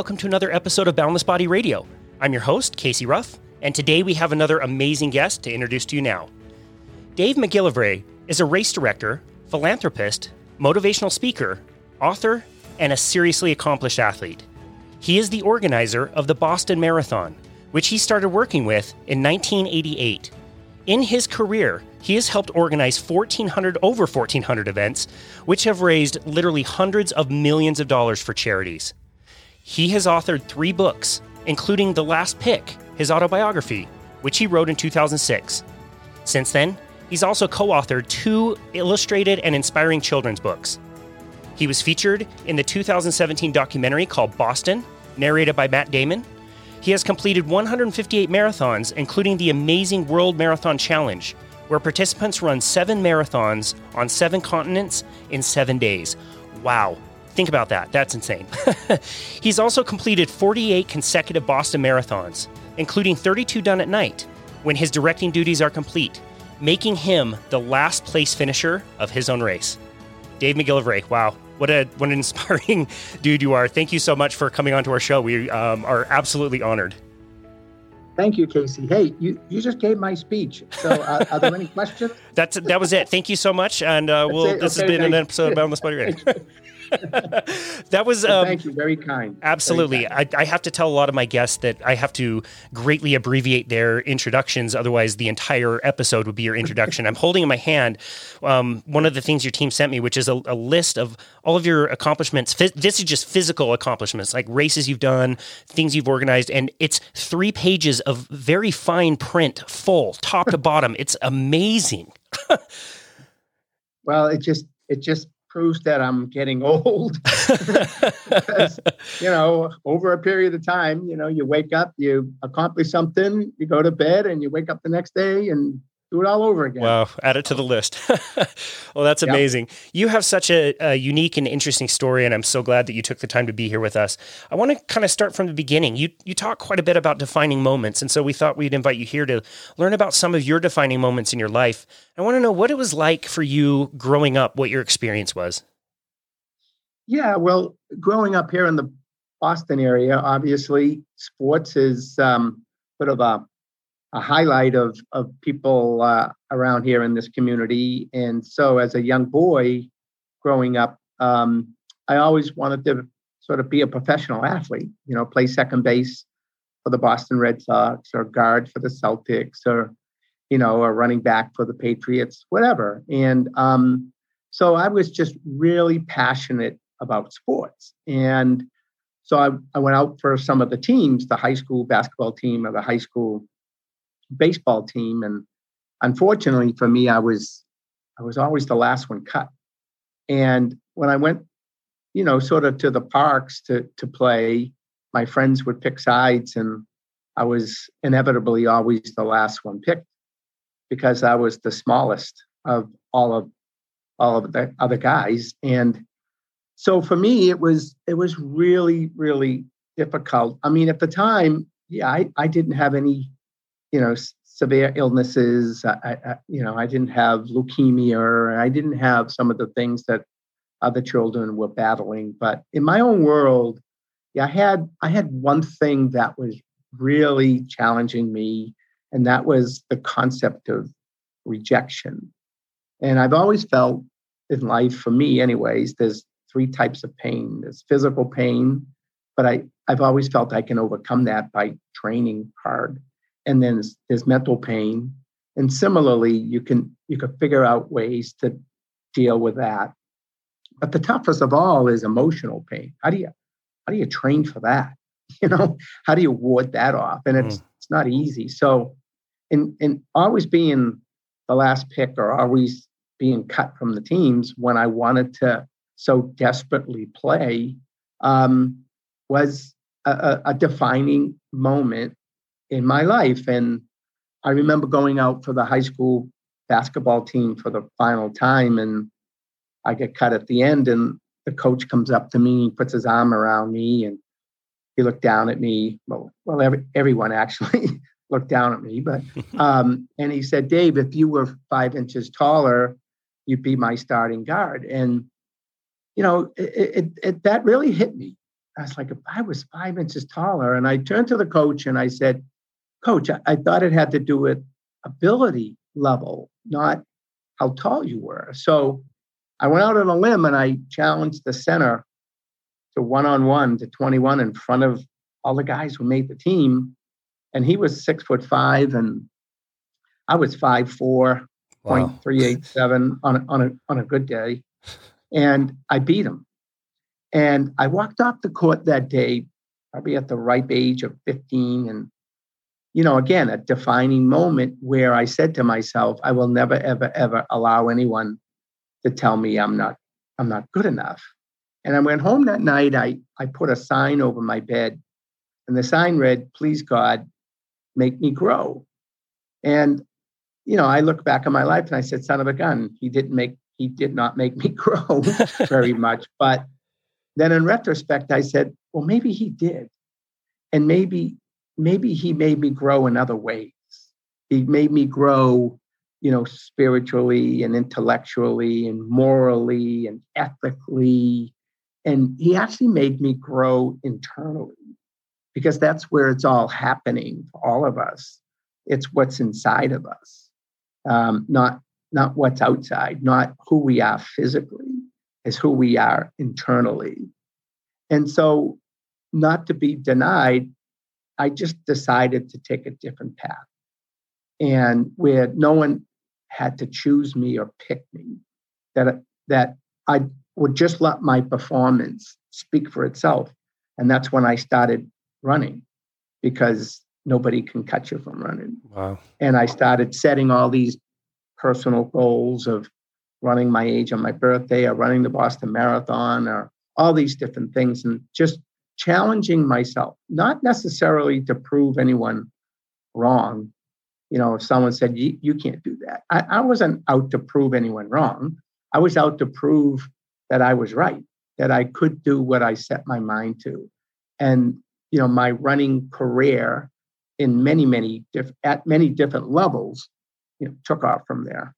welcome to another episode of Boundless Body Radio. I'm your host, Casey Ruff, and today we have another amazing guest to introduce to you now. Dave McGillivray is a race director, philanthropist, motivational speaker, author, and a seriously accomplished athlete. He is the organizer of the Boston Marathon, which he started working with in 1988. In his career, he has helped organize 1400 over 1400 events which have raised literally hundreds of millions of dollars for charities. He has authored 3 books, including The Last Pick, his autobiography, which he wrote in 2006. Since then, he's also co-authored 2 illustrated and inspiring children's books. He was featured in the 2017 documentary called Boston, narrated by Matt Damon. He has completed 158 marathons, including the amazing World Marathon Challenge, where participants run seven marathons on seven continents in seven days. Wow. Think about that. That's insane. He's also completed 48 consecutive Boston marathons, including 32 done at night, when his directing duties are complete, making him the last place finisher of his own race. Dave McGillivray, wow, what a what an inspiring dude you are. Thank you so much for coming onto our show. We um, are absolutely honored. Thank you, Casey. Hey, you, you just gave my speech. So, uh, are there any questions? That's that was it. Thank you so much, and uh, we'll. This okay, has been an episode of Boundless Body Radio. That was um, thank you. Very kind. Absolutely. very kind. I, I, have to tell a lot of my guests that i have to greatly abbreviate their introductions otherwise the entire episode would be your introduction. I'm holding in my hand um, one of the things your team sent me which is a, a list of all of your accomplishments. This is just physical accomplishments like races you've done things you've organized and it's three pages of very fine print full top to bottom. It's amazing. Well it just it just proves that I'm getting old. because, you know, over a period of time, you know, you wake up, you accomplish something, you go to bed, and you wake up the next day and do it all over again. Wow, add it to the list. well, that's amazing. Yep. You have such a, a, unique and interesting story, and I'm so glad that you took the time to be here with us. I want to kind of start from the beginning. You you talk quite a bit about defining moments, and so we thought we'd invite you here to learn about some of your defining moments in your life. I want to know what it was like for you growing up, what your experience was. Yeah, well, growing up here in the Boston area, obviously, sports is um, sort of a a highlight of of people uh, around here in this community. And so, as a young boy growing up, um, I always wanted to sort of be a professional athlete. You know, play second base for the Boston Red Sox, or guard for the Celtics, or you know, a running back for the Patriots, whatever. And um, so, I was just really passionate about sports and. So I, I went out for some of the teams, the high school basketball team or the high school baseball team, and unfortunately for me, I was I was always the last one cut. And when I went, you know, sort of to the parks to to play, my friends would pick sides, and I was inevitably always the last one picked because I was the smallest of all of all of the other guys. And so for me, it was it was really really difficult. I mean, at the time, yeah, I, I didn't have any you know severe illnesses. I, I, you know, I didn't have leukemia, or I didn't have some of the things that other children were battling. But in my own world, yeah, I had I had one thing that was really challenging me, and that was the concept of rejection. And I've always felt in life, for me, anyways, there's three types of pain. There's physical pain, but I I've always felt I can overcome that by training hard and then there's, there's mental pain. And similarly you can you can figure out ways to deal with that. But the toughest of all is emotional pain. How do you how do you train for that? You know how do you ward that off? And it's mm. it's not easy. So in in always being the last pick or always being cut from the teams when i wanted to so desperately play um, was a, a defining moment in my life. And I remember going out for the high school basketball team for the final time, and I get cut at the end. And the coach comes up to me, he puts his arm around me, and he looked down at me. Well, well, every, everyone actually looked down at me, but um, and he said, "Dave, if you were five inches taller, you'd be my starting guard." And you know, it, it, it that really hit me. I was like, if I was five inches taller, and I turned to the coach and I said, Coach, I, I thought it had to do with ability level, not how tall you were. So I went out on a limb and I challenged the center to one on one to 21 in front of all the guys who made the team. And he was six foot five and I was five four wow. point three eight seven on on a on a good day. And I beat him. And I walked off the court that day, probably at the ripe age of 15. And, you know, again, a defining moment where I said to myself, I will never, ever, ever allow anyone to tell me I'm not, I'm not good enough. And I went home that night. I, I put a sign over my bed, and the sign read, Please God, make me grow. And, you know, I look back on my life and I said, Son of a gun, he didn't make, he did not make me grow very much. But then in retrospect, I said, well, maybe he did. And maybe, maybe he made me grow in other ways. He made me grow, you know, spiritually and intellectually and morally and ethically. And he actually made me grow internally because that's where it's all happening for all of us. It's what's inside of us, um, not not what's outside, not who we are physically is who we are internally. And so, not to be denied, I just decided to take a different path. And where no one had to choose me or pick me, that, that I would just let my performance speak for itself. And that's when I started running because nobody can cut you from running. Wow. And I started setting all these personal goals of running my age on my birthday or running the Boston Marathon or all these different things and just challenging myself, not necessarily to prove anyone wrong. You know, if someone said, you, can't do that, I, I wasn't out to prove anyone wrong. I was out to prove that I was right, that I could do what I set my mind to. And, you know, my running career in many, many, diff- at many different levels, you know, took off from there.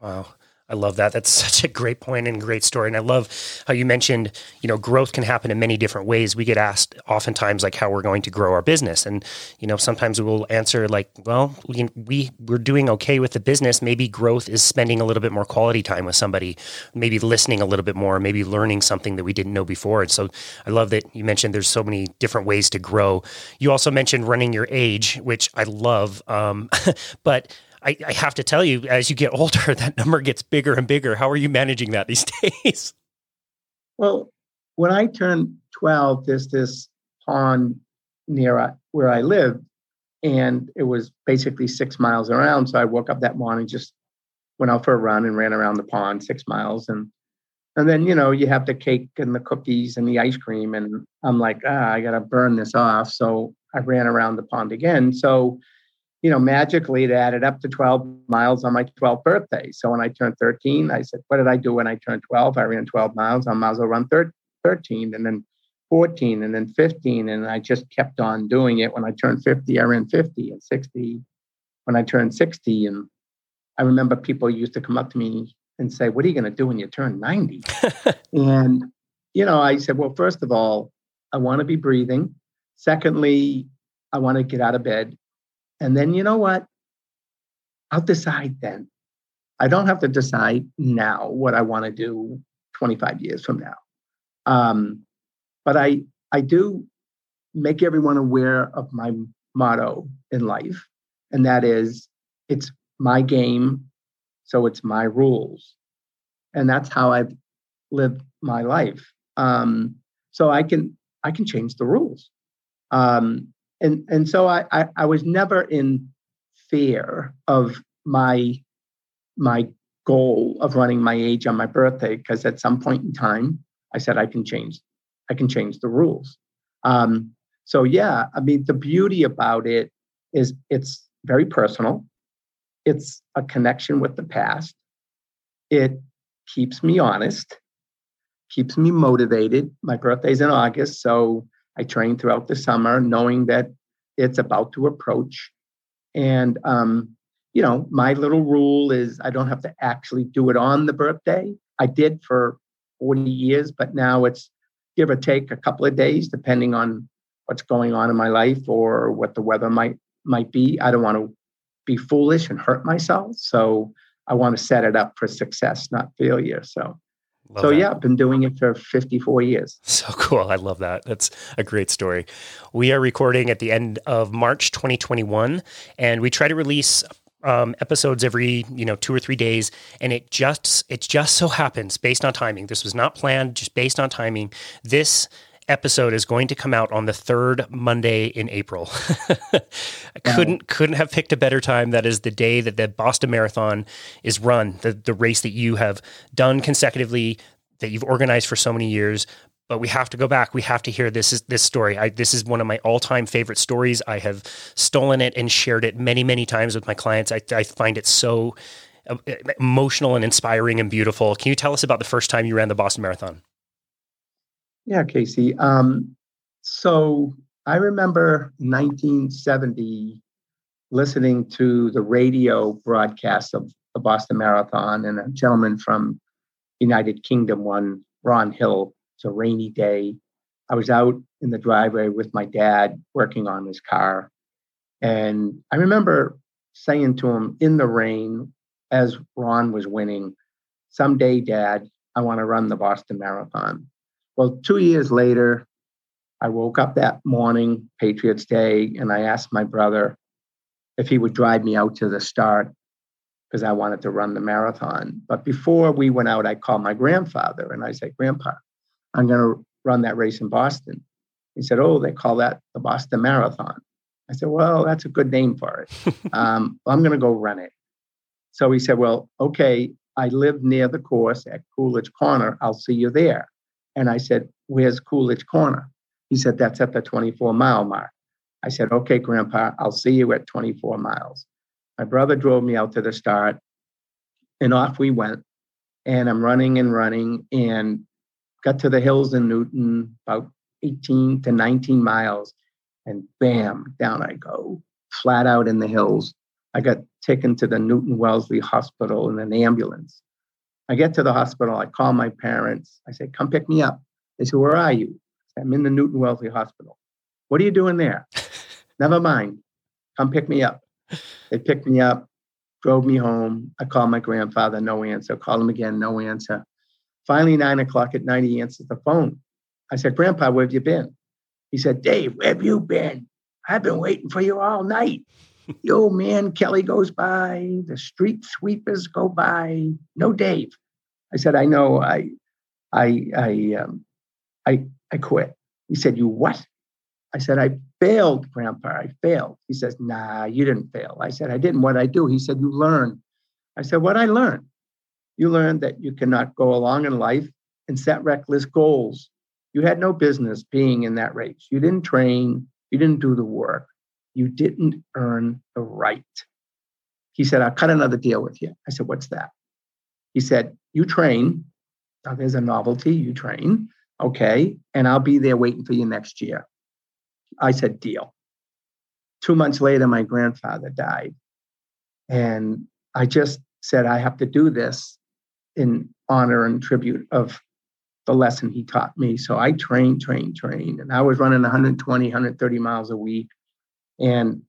Wow. I love that. That's such a great point and great story. And I love how you mentioned, you know, growth can happen in many different ways. We get asked oftentimes like how we're going to grow our business. And, you know, sometimes we'll answer like, well, we, we we're doing okay with the business. Maybe growth is spending a little bit more quality time with somebody, maybe listening a little bit more, maybe learning something that we didn't know before. And so I love that you mentioned there's so many different ways to grow. You also mentioned running your age, which I love. Um, but I, I have to tell you, as you get older, that number gets bigger and bigger. How are you managing that these days? Well, when I turned 12, there's this pond near where I live, and it was basically six miles around. So I woke up that morning, just went out for a run and ran around the pond six miles. And and then, you know, you have the cake and the cookies and the ice cream. And I'm like, ah, I got to burn this off. So I ran around the pond again. So you know, magically it added up to 12 miles on my 12th birthday. So when I turned 13, I said, what did I do when I turned 12? I ran 12 miles. I might as well run 13 and then 14 and then 15. And I just kept on doing it. When I turned 50, I ran 50 and 60 when I turned 60. And I remember people used to come up to me and say, what are you going to do when you turn 90? and, you know, I said, well, first of all, I want to be breathing. Secondly, I want to get out of bed. And then you know what? I'll decide then. I don't have to decide now what I want to do 25 years from now. Um, but I I do make everyone aware of my motto in life, and that is it's my game, so it's my rules. And that's how I've lived my life. Um, so I can I can change the rules. Um, and and so I, I, I was never in fear of my my goal of running my age on my birthday because at some point in time I said I can change I can change the rules. Um, so yeah, I mean the beauty about it is it's very personal. It's a connection with the past. It keeps me honest, keeps me motivated. My birthday's in August, so I train throughout the summer, knowing that it's about to approach. And, um, you know, my little rule is I don't have to actually do it on the birthday. I did for 40 years, but now it's give or take a couple of days, depending on what's going on in my life or what the weather might might be. I don't want to be foolish and hurt myself. So I want to set it up for success, not failure. So Love so that. yeah, I've been doing it for 54 years. So cool. I love that. That's a great story. We are recording at the end of March 2021 and we try to release um, episodes every you know two or three days, and it just it just so happens based on timing. This was not planned, just based on timing. This episode is going to come out on the third Monday in April. I couldn't couldn't have picked a better time. That is the day that the Boston Marathon is run, the the race that you have done consecutively, that you've organized for so many years. But we have to go back. We have to hear this is this story. I, this is one of my all time favorite stories. I have stolen it and shared it many many times with my clients. I, I find it so uh, emotional and inspiring and beautiful. Can you tell us about the first time you ran the Boston Marathon? Yeah, Casey. Um, so I remember 1970 listening to the radio broadcast of the Boston Marathon, and a gentleman from United Kingdom won, Ron Hill. It's a rainy day. I was out in the driveway with my dad working on his car. And I remember saying to him in the rain as Ron was winning, Someday, Dad, I want to run the Boston Marathon. Well, two years later, I woke up that morning, Patriots Day, and I asked my brother if he would drive me out to the start because I wanted to run the marathon. But before we went out, I called my grandfather and I said, Grandpa, I'm going to run that race in Boston. He said, Oh, they call that the Boston Marathon. I said, Well, that's a good name for it. um, I'm going to go run it. So he said, Well, okay, I live near the course at Coolidge Corner. I'll see you there. And I said, Where's Coolidge Corner? He said, That's at the 24 mile mark. I said, Okay, Grandpa, I'll see you at 24 miles. My brother drove me out to the start, and off we went. And I'm running and running and got to the hills in Newton, about 18 to 19 miles. And bam, down I go, flat out in the hills. I got taken to the Newton Wellesley Hospital in an ambulance. I get to the hospital. I call my parents. I say, come pick me up. They say, where are you? I'm in the Newton Wellesley Hospital. What are you doing there? Never mind. Come pick me up. They picked me up, drove me home. I called my grandfather, no answer. Called him again, no answer. Finally, nine o'clock at night, he answers the phone. I said, Grandpa, where have you been? He said, Dave, where have you been? I've been waiting for you all night the old man Kelly goes by, the street sweepers go by. No Dave. I said, I know. I, I, I, um, I, I quit. He said, You what? I said, I failed, Grandpa. I failed. He says, Nah, you didn't fail. I said, I didn't. What I do? He said, You learn. I said, What I learned? You learned that you cannot go along in life and set reckless goals. You had no business being in that race. You didn't train. You didn't do the work you didn't earn the right. He said, I'll cut another deal with you. I said, What's that? He said, You train. Now there's a novelty. You train. Okay. And I'll be there waiting for you next year. I said, Deal. Two months later, my grandfather died. And I just said, I have to do this in honor and tribute of the lesson he taught me. So I trained, trained, trained. And I was running 120, 130 miles a week. And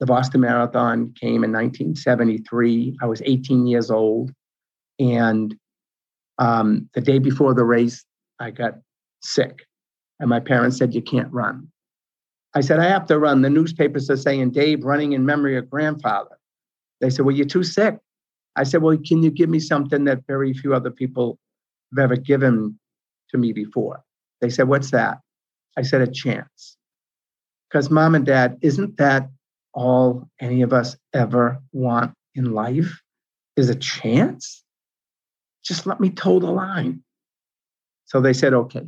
the Boston Marathon came in 1973. I was 18 years old. And um, the day before the race, I got sick. And my parents said, You can't run. I said, I have to run. The newspapers are saying, Dave running in memory of grandfather. They said, Well, you're too sick. I said, Well, can you give me something that very few other people have ever given to me before? They said, What's that? I said, A chance. Because, mom and dad, isn't that all any of us ever want in life? Is a chance? Just let me toe the line. So they said, okay,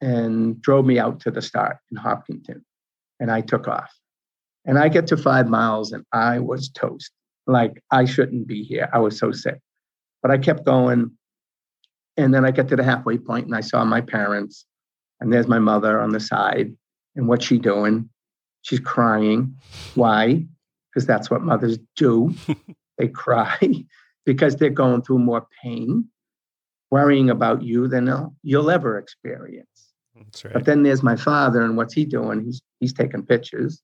and drove me out to the start in Hopkinton. And I took off. And I get to five miles and I was toast. Like I shouldn't be here. I was so sick. But I kept going. And then I get to the halfway point and I saw my parents. And there's my mother on the side. And what's she doing? She's crying. Why? Because that's what mothers do. they cry because they're going through more pain, worrying about you than you'll ever experience. Right. But then there's my father, and what's he doing? He's he's taking pictures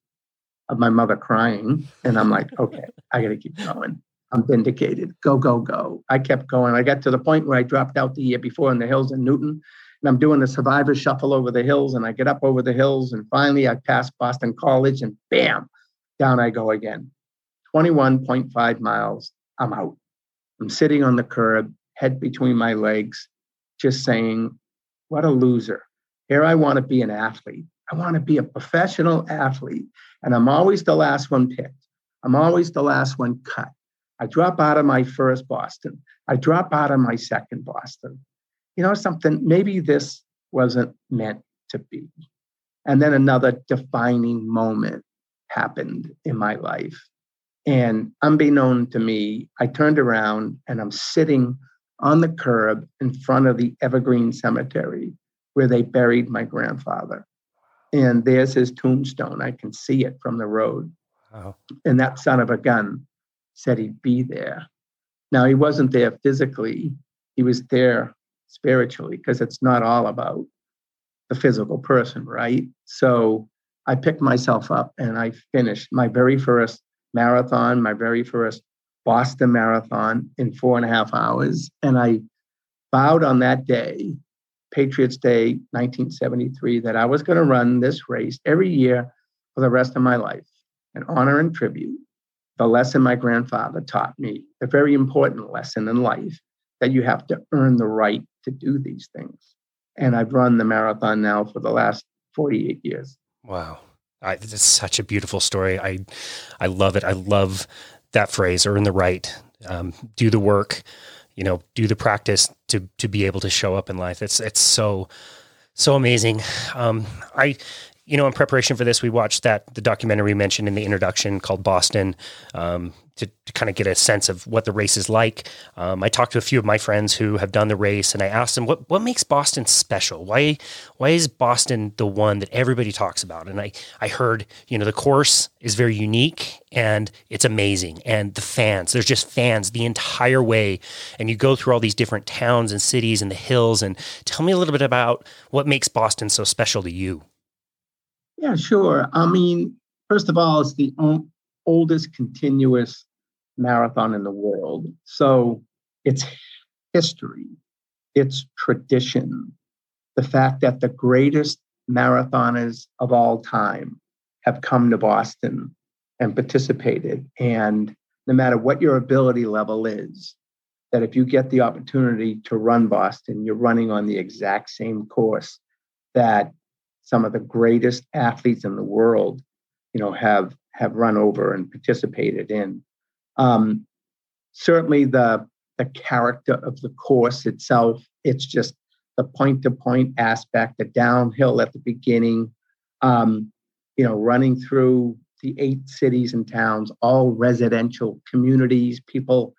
of my mother crying, and I'm like, okay, I got to keep going. I'm vindicated. Go, go, go. I kept going. I got to the point where I dropped out the year before in the hills in Newton, and I'm doing the survivor shuffle over the hills, and I get up over the hills, and finally I pass Boston College, and bam, down I go again. 21.5 miles. I'm out. I'm sitting on the curb, head between my legs, just saying, what a loser. Here I want to be an athlete. I want to be a professional athlete. And I'm always the last one picked. I'm always the last one cut. I drop out of my first Boston. I drop out of my second Boston. You know something? Maybe this wasn't meant to be. And then another defining moment happened in my life. And unbeknown to me, I turned around and I'm sitting on the curb in front of the Evergreen Cemetery where they buried my grandfather. And there's his tombstone. I can see it from the road. Wow. And that son of a gun said he'd be there. Now, he wasn't there physically, he was there spiritually because it's not all about the physical person, right? So I picked myself up and I finished my very first marathon, my very first Boston Marathon in four and a half hours. And I vowed on that day Patriots Day 1973 that I was going to run this race every year for the rest of my life and honor and tribute the lesson my grandfather taught me, a very important lesson in life that you have to earn the right to do these things. And I've run the marathon now for the last 48 years. Wow. I, is such a beautiful story. I, I love it. I love that phrase, earn the right, um, do the work, you know, do the practice to to be able to show up in life. It's it's so so amazing. Um, I you know, in preparation for this, we watched that the documentary mentioned in the introduction called Boston um, to, to kind of get a sense of what the race is like. Um, I talked to a few of my friends who have done the race, and I asked them what what makes Boston special. Why why is Boston the one that everybody talks about? And I I heard you know the course is very unique and it's amazing, and the fans there's just fans the entire way, and you go through all these different towns and cities and the hills. And tell me a little bit about what makes Boston so special to you. Yeah, sure. I mean, first of all, it's the oldest continuous marathon in the world. So it's history, it's tradition. The fact that the greatest marathoners of all time have come to Boston and participated. And no matter what your ability level is, that if you get the opportunity to run Boston, you're running on the exact same course that some of the greatest athletes in the world, you know, have have run over and participated in. Um, certainly, the the character of the course itself, it's just the point to point aspect, the downhill at the beginning, um, you know, running through the eight cities and towns, all residential communities, people,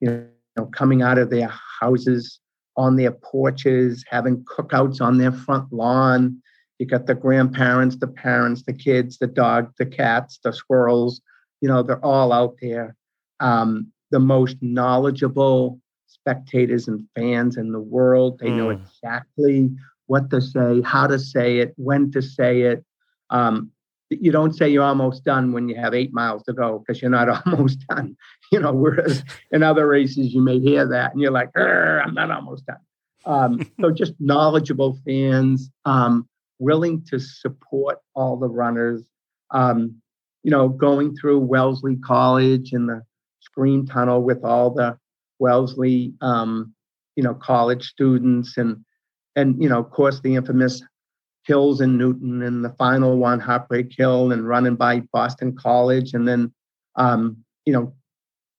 you know, coming out of their houses on their porches, having cookouts on their front lawn, you got the grandparents, the parents, the kids, the dog, the cats, the squirrels. You know, they're all out there. Um, the most knowledgeable spectators and fans in the world. They mm. know exactly what to say, how to say it, when to say it. Um, you don't say you're almost done when you have eight miles to go because you're not almost done. You know, whereas in other races you may hear that and you're like, I'm not almost done. Um, so just knowledgeable fans. Um, willing to support all the runners. Um, you know, going through Wellesley College and the scream tunnel with all the Wellesley, um, you know, college students, and and you know, of course, the infamous hills in Newton, and the final one, Heartbreak Hill, and running by Boston College, and then, um, you know,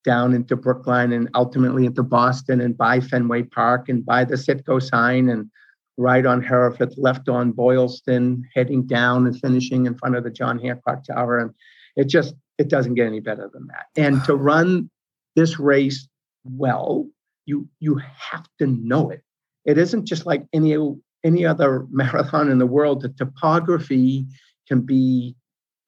down into Brookline, and ultimately into Boston, and by Fenway Park, and by the Citgo sign, and right on Hereford, left on Boylston, heading down and finishing in front of the John Hancock Tower. And it just it doesn't get any better than that. And to run this race well, you you have to know it. It isn't just like any any other marathon in the world. The topography can be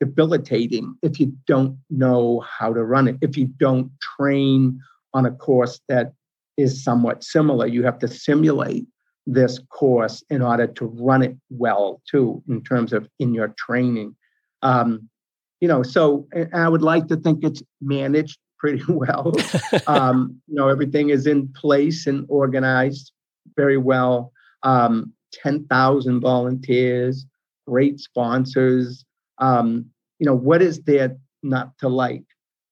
debilitating if you don't know how to run it. If you don't train on a course that is somewhat similar, you have to simulate this course in order to run it well too in terms of in your training um, you know so i would like to think it's managed pretty well. Um, you know everything is in place and organized very well. Um, 10,000 volunteers great sponsors. Um, you know what is there not to like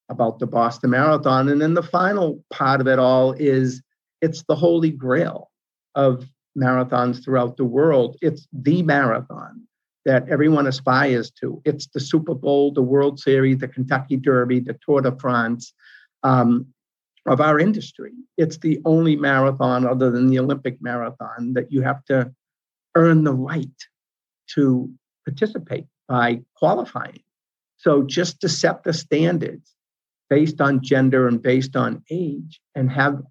about the boston marathon? And then the final part of it all is it's the holy grail of marathons throughout the world. It's the marathon that everyone aspires to. It's the Super Bowl, the World Series, the Kentucky Derby, the Tour de France um, of our industry. It's the only marathon other than the Olympic marathon that you have to earn the right to participate by qualifying. So just to set the standards based on gender and based on age and have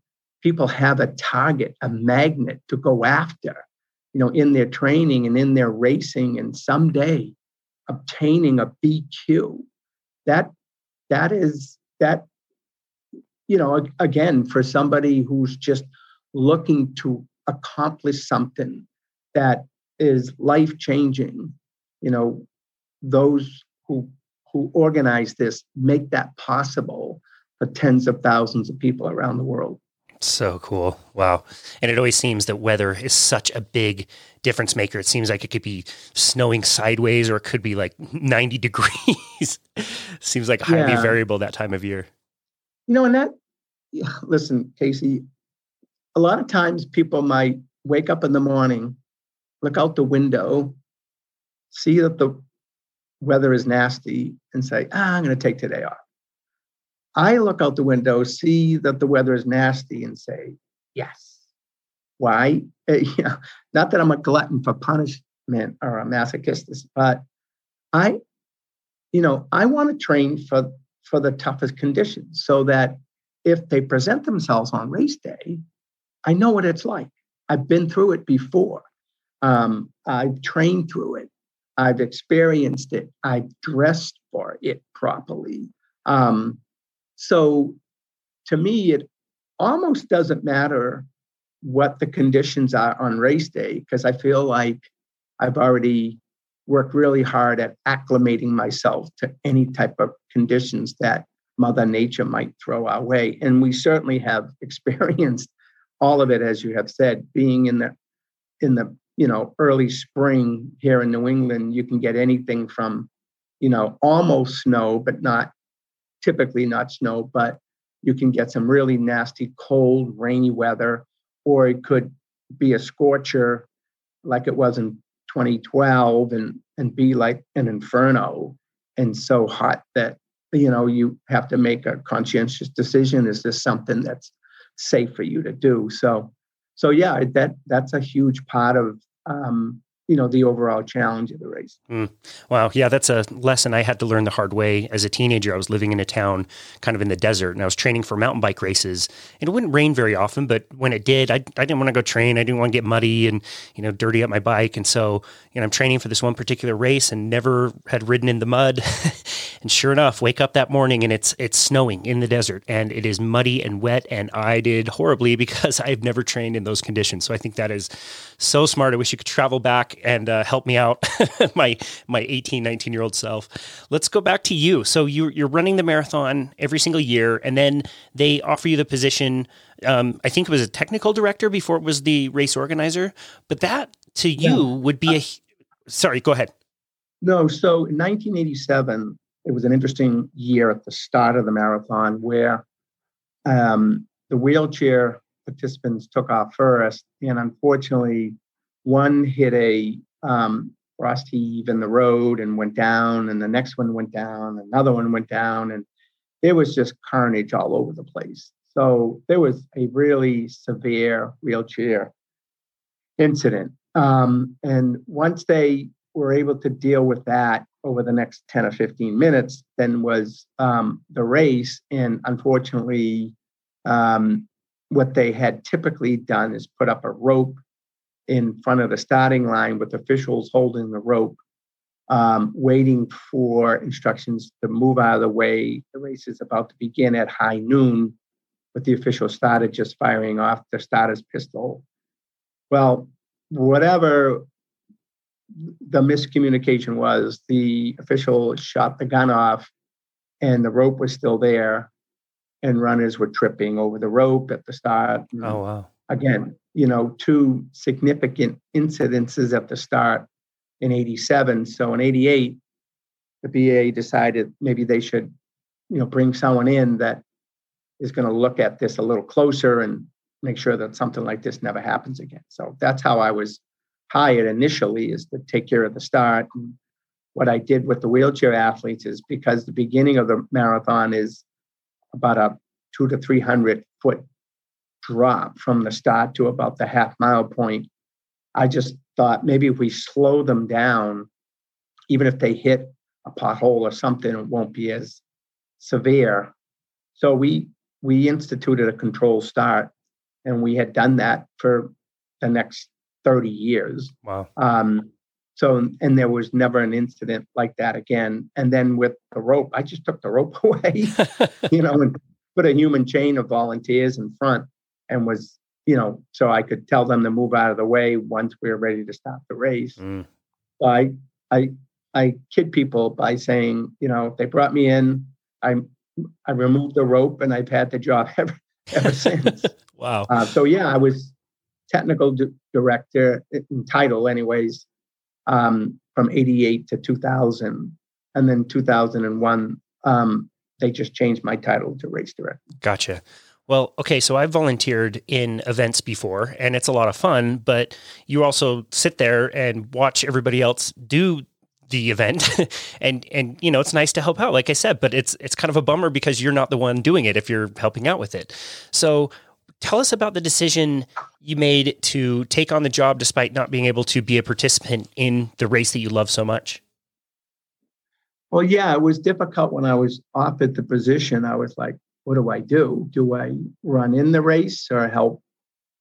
people have a target, a magnet to go after, you know, in their training and in their racing, and someday obtaining a BQ. That that is that, you know, again, for somebody who's just looking to accomplish something that is life changing, you know, those who who organize this make that possible for tens of thousands of people around the world. So cool. Wow. And it always seems that weather is such a big difference maker. It seems like it could be snowing sideways or it could be like 90 degrees. seems like highly yeah. variable that time of year. You know, and that, listen, Casey, a lot of times people might wake up in the morning, look out the window, see that the weather is nasty, and say, ah, I'm going to take today off. I look out the window, see that the weather is nasty, and say, yes. Why? Know, not that I'm a glutton for punishment or a masochist, but I, you know, I want to train for for the toughest conditions so that if they present themselves on race day, I know what it's like. I've been through it before. Um, I've trained through it. I've experienced it. I've dressed for it properly. Um, so to me, it almost doesn't matter what the conditions are on race day because I feel like I've already worked really hard at acclimating myself to any type of conditions that Mother Nature might throw our way. And we certainly have experienced all of it, as you have said, being in the in the you know early spring here in New England, you can get anything from you know almost snow, but not typically not snow, but you can get some really nasty, cold, rainy weather, or it could be a scorcher like it was in 2012 and, and be like an inferno and so hot that you know you have to make a conscientious decision is this something that's safe for you to do? So so yeah that that's a huge part of um, you know the overall challenge of the race. Mm. Wow, yeah, that's a lesson I had to learn the hard way as a teenager. I was living in a town kind of in the desert, and I was training for mountain bike races. And it wouldn't rain very often, but when it did, I, I didn't want to go train. I didn't want to get muddy and you know dirty up my bike. And so you know I'm training for this one particular race, and never had ridden in the mud. and sure enough, wake up that morning and it's it's snowing in the desert, and it is muddy and wet, and I did horribly because I've never trained in those conditions. So I think that is so smart. I wish you could travel back and uh, help me out, my my 18, 19 year old self. Let's go back to you. So you, you're running the marathon every single year, and then they offer you the position. Um, I think it was a technical director before it was the race organizer. But that to you yeah. would be a. Sorry, go ahead. No, so in 1987, it was an interesting year at the start of the marathon where um, the wheelchair participants took off first, and unfortunately, one hit a um, frost heave in the road and went down, and the next one went down, another one went down, and it was just carnage all over the place. So there was a really severe wheelchair incident. Um, and once they were able to deal with that over the next 10 or 15 minutes, then was um, the race. And unfortunately, um, what they had typically done is put up a rope in front of the starting line with officials holding the rope, um, waiting for instructions to move out of the way. The race is about to begin at high noon, but the official started just firing off the starter's pistol. Well, whatever the miscommunication was, the official shot the gun off and the rope was still there and runners were tripping over the rope at the start. Oh, wow. Again, you know, two significant incidences at the start in 87. So in 88, the BA decided maybe they should, you know, bring someone in that is going to look at this a little closer and make sure that something like this never happens again. So that's how I was hired initially is to take care of the start. And what I did with the wheelchair athletes is because the beginning of the marathon is about a two to 300 foot drop from the start to about the half mile point. I just thought maybe if we slow them down, even if they hit a pothole or something, it won't be as severe. So we we instituted a controlled start, and we had done that for the next 30 years. Wow. Um, so, and there was never an incident like that again. And then with the rope, I just took the rope away, you know, and put a human chain of volunteers in front and was, you know, so I could tell them to move out of the way once we were ready to stop the race. Mm. So I, I, I kid people by saying, you know, they brought me in, I, I removed the rope, and I've had the job ever, ever since. wow. Uh, so yeah, I was technical d- director in title, anyways, um, from 88 to 2000. And then 2001, um, they just changed my title to race director. Gotcha. Well, okay, so I've volunteered in events before and it's a lot of fun, but you also sit there and watch everybody else do the event and and you know it's nice to help out like I said, but it's it's kind of a bummer because you're not the one doing it if you're helping out with it. So tell us about the decision you made to take on the job despite not being able to be a participant in the race that you love so much. Well, yeah, it was difficult when I was offered the position. I was like, what do I do? Do I run in the race or help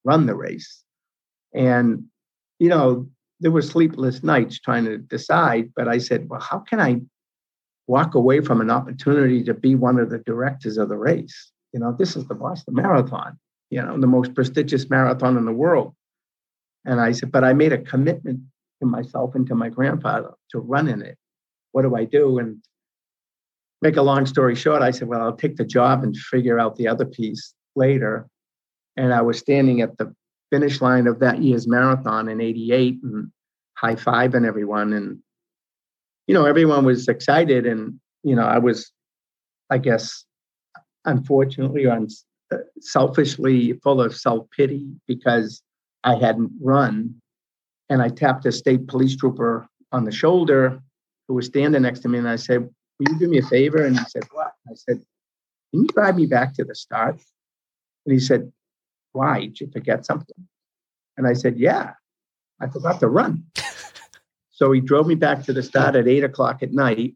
run the race? And, you know, there were sleepless nights trying to decide, but I said, well, how can I walk away from an opportunity to be one of the directors of the race? You know, this is the Boston Marathon you know, the most prestigious marathon in the world. And I said, but I made a commitment to myself and to my grandfather to run in it. What do I do? And make a long story short, I said, well, I'll take the job and figure out the other piece later. And I was standing at the finish line of that year's marathon in 88 and high fiving everyone. And, you know, everyone was excited. And, you know, I was, I guess, unfortunately or selfishly full of self pity because I hadn't run. And I tapped a state police trooper on the shoulder who was standing next to me. And I said, Will you do me a favor? And he said, What? I said, Can you drive me back to the start? And he said, Why? Did you forget something? And I said, Yeah, I forgot to run. so he drove me back to the start at eight o'clock at night.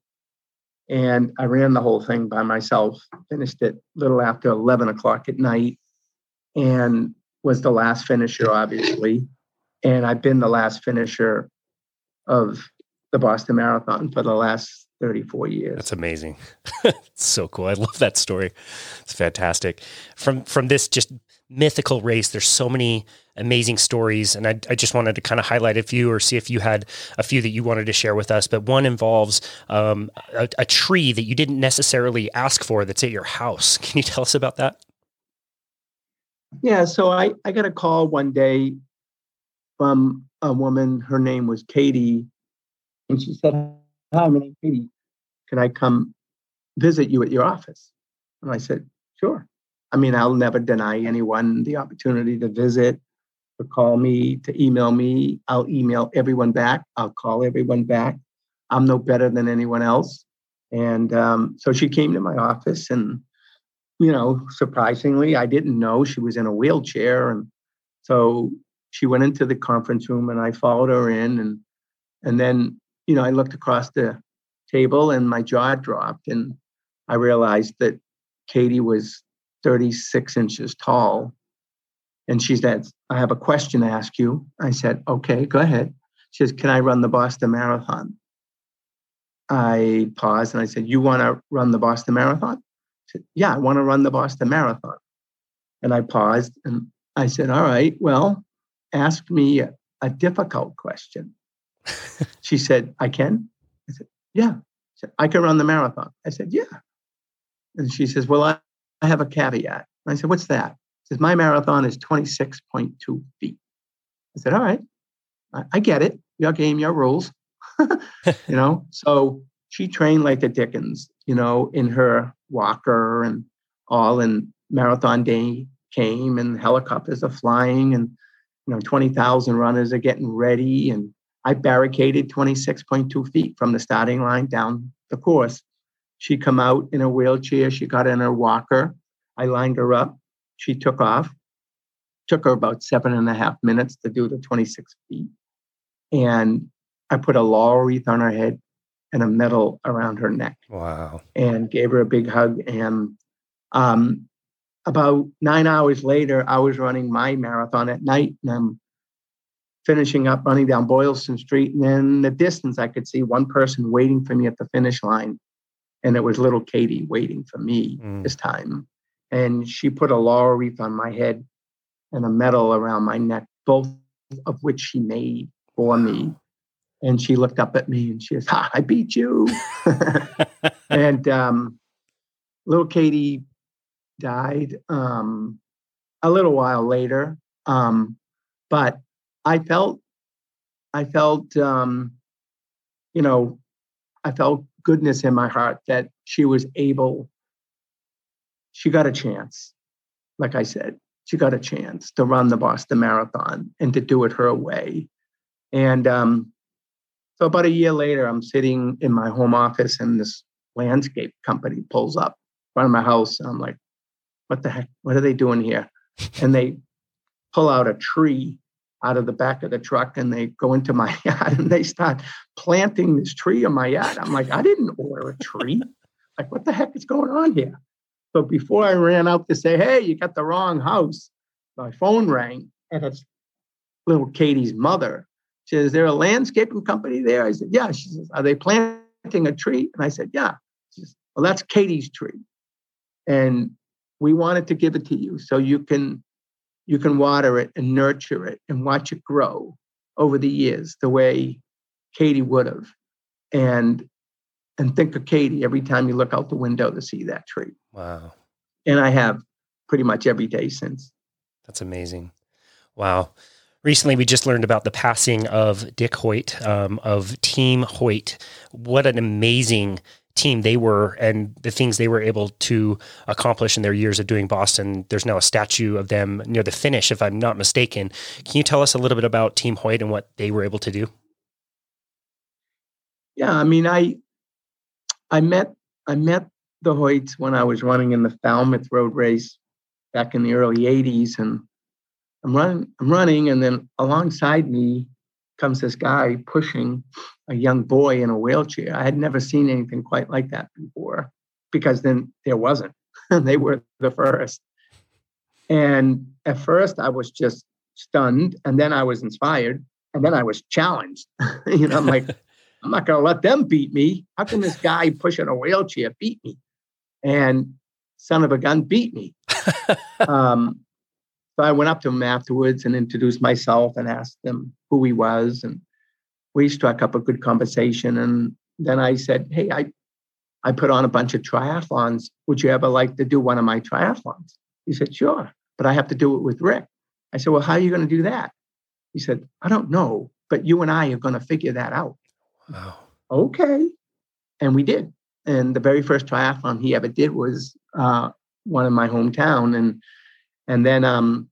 And I ran the whole thing by myself, finished it a little after 11 o'clock at night, and was the last finisher, obviously. And I've been the last finisher of the Boston Marathon for the last 34 years. That's amazing. so cool. I love that story. It's fantastic. From from this just mythical race. There's so many amazing stories, and I, I, just wanted to kind of highlight a few or see if you had a few that you wanted to share with us. But one involves um, a, a, tree that you didn't necessarily ask for that's at your house. Can you tell us about that? Yeah, so I, I got a call one day from a woman. Her name was Katie, and she said, "Hi, my name's Katie. Can I come visit you at your office?" And I said, "Sure." I mean, I'll never deny anyone the opportunity to visit, to call me, to email me. I'll email everyone back. I'll call everyone back. I'm no better than anyone else. And um, so she came to my office, and you know, surprisingly, I didn't know she was in a wheelchair, and so she went into the conference room, and I followed her in, and and then you know, I looked across the table, and my jaw dropped, and I realized that Katie was 36 inches tall. And she said, I have a question to ask you. I said, okay, go ahead. She says, Can I run the Boston Marathon? I paused and I said, You want to run the Boston Marathon? She said, Yeah, I want to run the Boston Marathon. And I paused and I said, All right, well, ask me a a difficult question. she said, I can? I said, Yeah. She Said, I can run the marathon. I said, Yeah. And she says, Well, I, I have a caveat. And I said, What's that? Says, My marathon is 26.2 feet. I said, All right. I, I get it. Your game, your rules. you know, so she trained like the Dickens, you know, in her walker and all. And marathon day came and helicopters are flying and, you know, 20,000 runners are getting ready. And I barricaded 26.2 feet from the starting line down the course. She come out in a wheelchair. She got in her walker. I lined her up. She took off. Took her about seven and a half minutes to do the 26 feet. And I put a laurel wreath on her head and a medal around her neck. Wow. And gave her a big hug. And um, about nine hours later, I was running my marathon at night and I'm finishing up running down Boylston Street. And in the distance, I could see one person waiting for me at the finish line. And it was little Katie waiting for me mm. this time. And she put a laurel wreath on my head and a medal around my neck, both of which she made for me. And she looked up at me and she says, ha, I beat you. and um, little Katie died um, a little while later. Um, but I felt, I felt, um, you know, I felt goodness in my heart that she was able, she got a chance. Like I said, she got a chance to run the Boston Marathon and to do it her way. And um, so about a year later, I'm sitting in my home office and this landscape company pulls up in front of my house. And I'm like, what the heck? What are they doing here? And they pull out a tree out of the back of the truck and they go into my yard and they start planting this tree in my yard. I'm like, I didn't order a tree. like, what the heck is going on here? So before I ran out to say, hey, you got the wrong house, my phone rang and it's little Katie's mother. She says, Is there a landscaping company there? I said, Yeah. She says, Are they planting a tree? And I said, Yeah. She says, Well, that's Katie's tree. And we wanted to give it to you so you can you can water it and nurture it and watch it grow over the years the way Katie would have. And and think of Katie every time you look out the window to see that tree. Wow. And I have pretty much every day since. That's amazing. Wow. Recently, we just learned about the passing of Dick Hoyt um, of Team Hoyt. What an amazing team they were and the things they were able to accomplish in their years of doing Boston. There's now a statue of them near the finish, if I'm not mistaken. Can you tell us a little bit about Team Hoyt and what they were able to do? Yeah, I mean, I I met I met the Hoyts when I was running in the Falmouth Road Race back in the early '80s, and I'm running I'm running, and then alongside me comes this guy pushing a young boy in a wheelchair. I had never seen anything quite like that before because then there wasn't. they were the first. And at first I was just stunned and then I was inspired and then I was challenged. you know, I'm like, I'm not going to let them beat me. How can this guy pushing a wheelchair beat me? And son of a gun beat me. um, so I went up to him afterwards and introduced myself and asked him who he was. And we struck up a good conversation. And then I said, Hey, I, I put on a bunch of triathlons. Would you ever like to do one of my triathlons? He said, Sure, but I have to do it with Rick. I said, Well, how are you going to do that? He said, I don't know, but you and I are going to figure that out. Wow. Okay. And we did. And the very first triathlon he ever did was uh, one in my hometown. And and then um,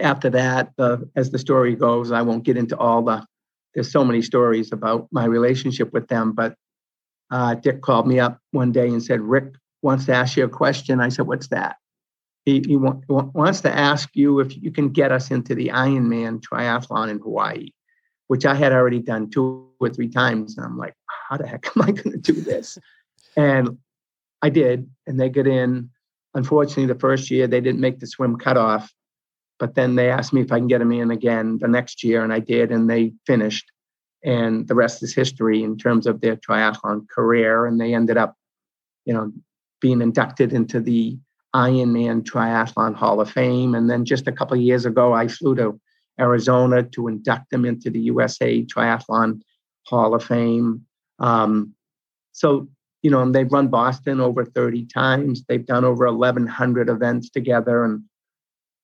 after that, uh, as the story goes, I won't get into all the. There's so many stories about my relationship with them, but uh, Dick called me up one day and said, "Rick wants to ask you a question." I said, "What's that?" He, he wa- wants to ask you if you can get us into the Ironman triathlon in Hawaii, which I had already done two or three times, and I'm like, "How the heck am I going to do this?" and I did, and they get in. Unfortunately, the first year they didn't make the swim cutoff, but then they asked me if I can get them in again the next year, and I did, and they finished. And the rest is history in terms of their triathlon career. And they ended up, you know, being inducted into the Ironman Triathlon Hall of Fame. And then just a couple years ago, I flew to Arizona to induct them into the USA Triathlon Hall of Fame. Um, so, you know, they've run Boston over 30 times. They've done over 1,100 events together. And,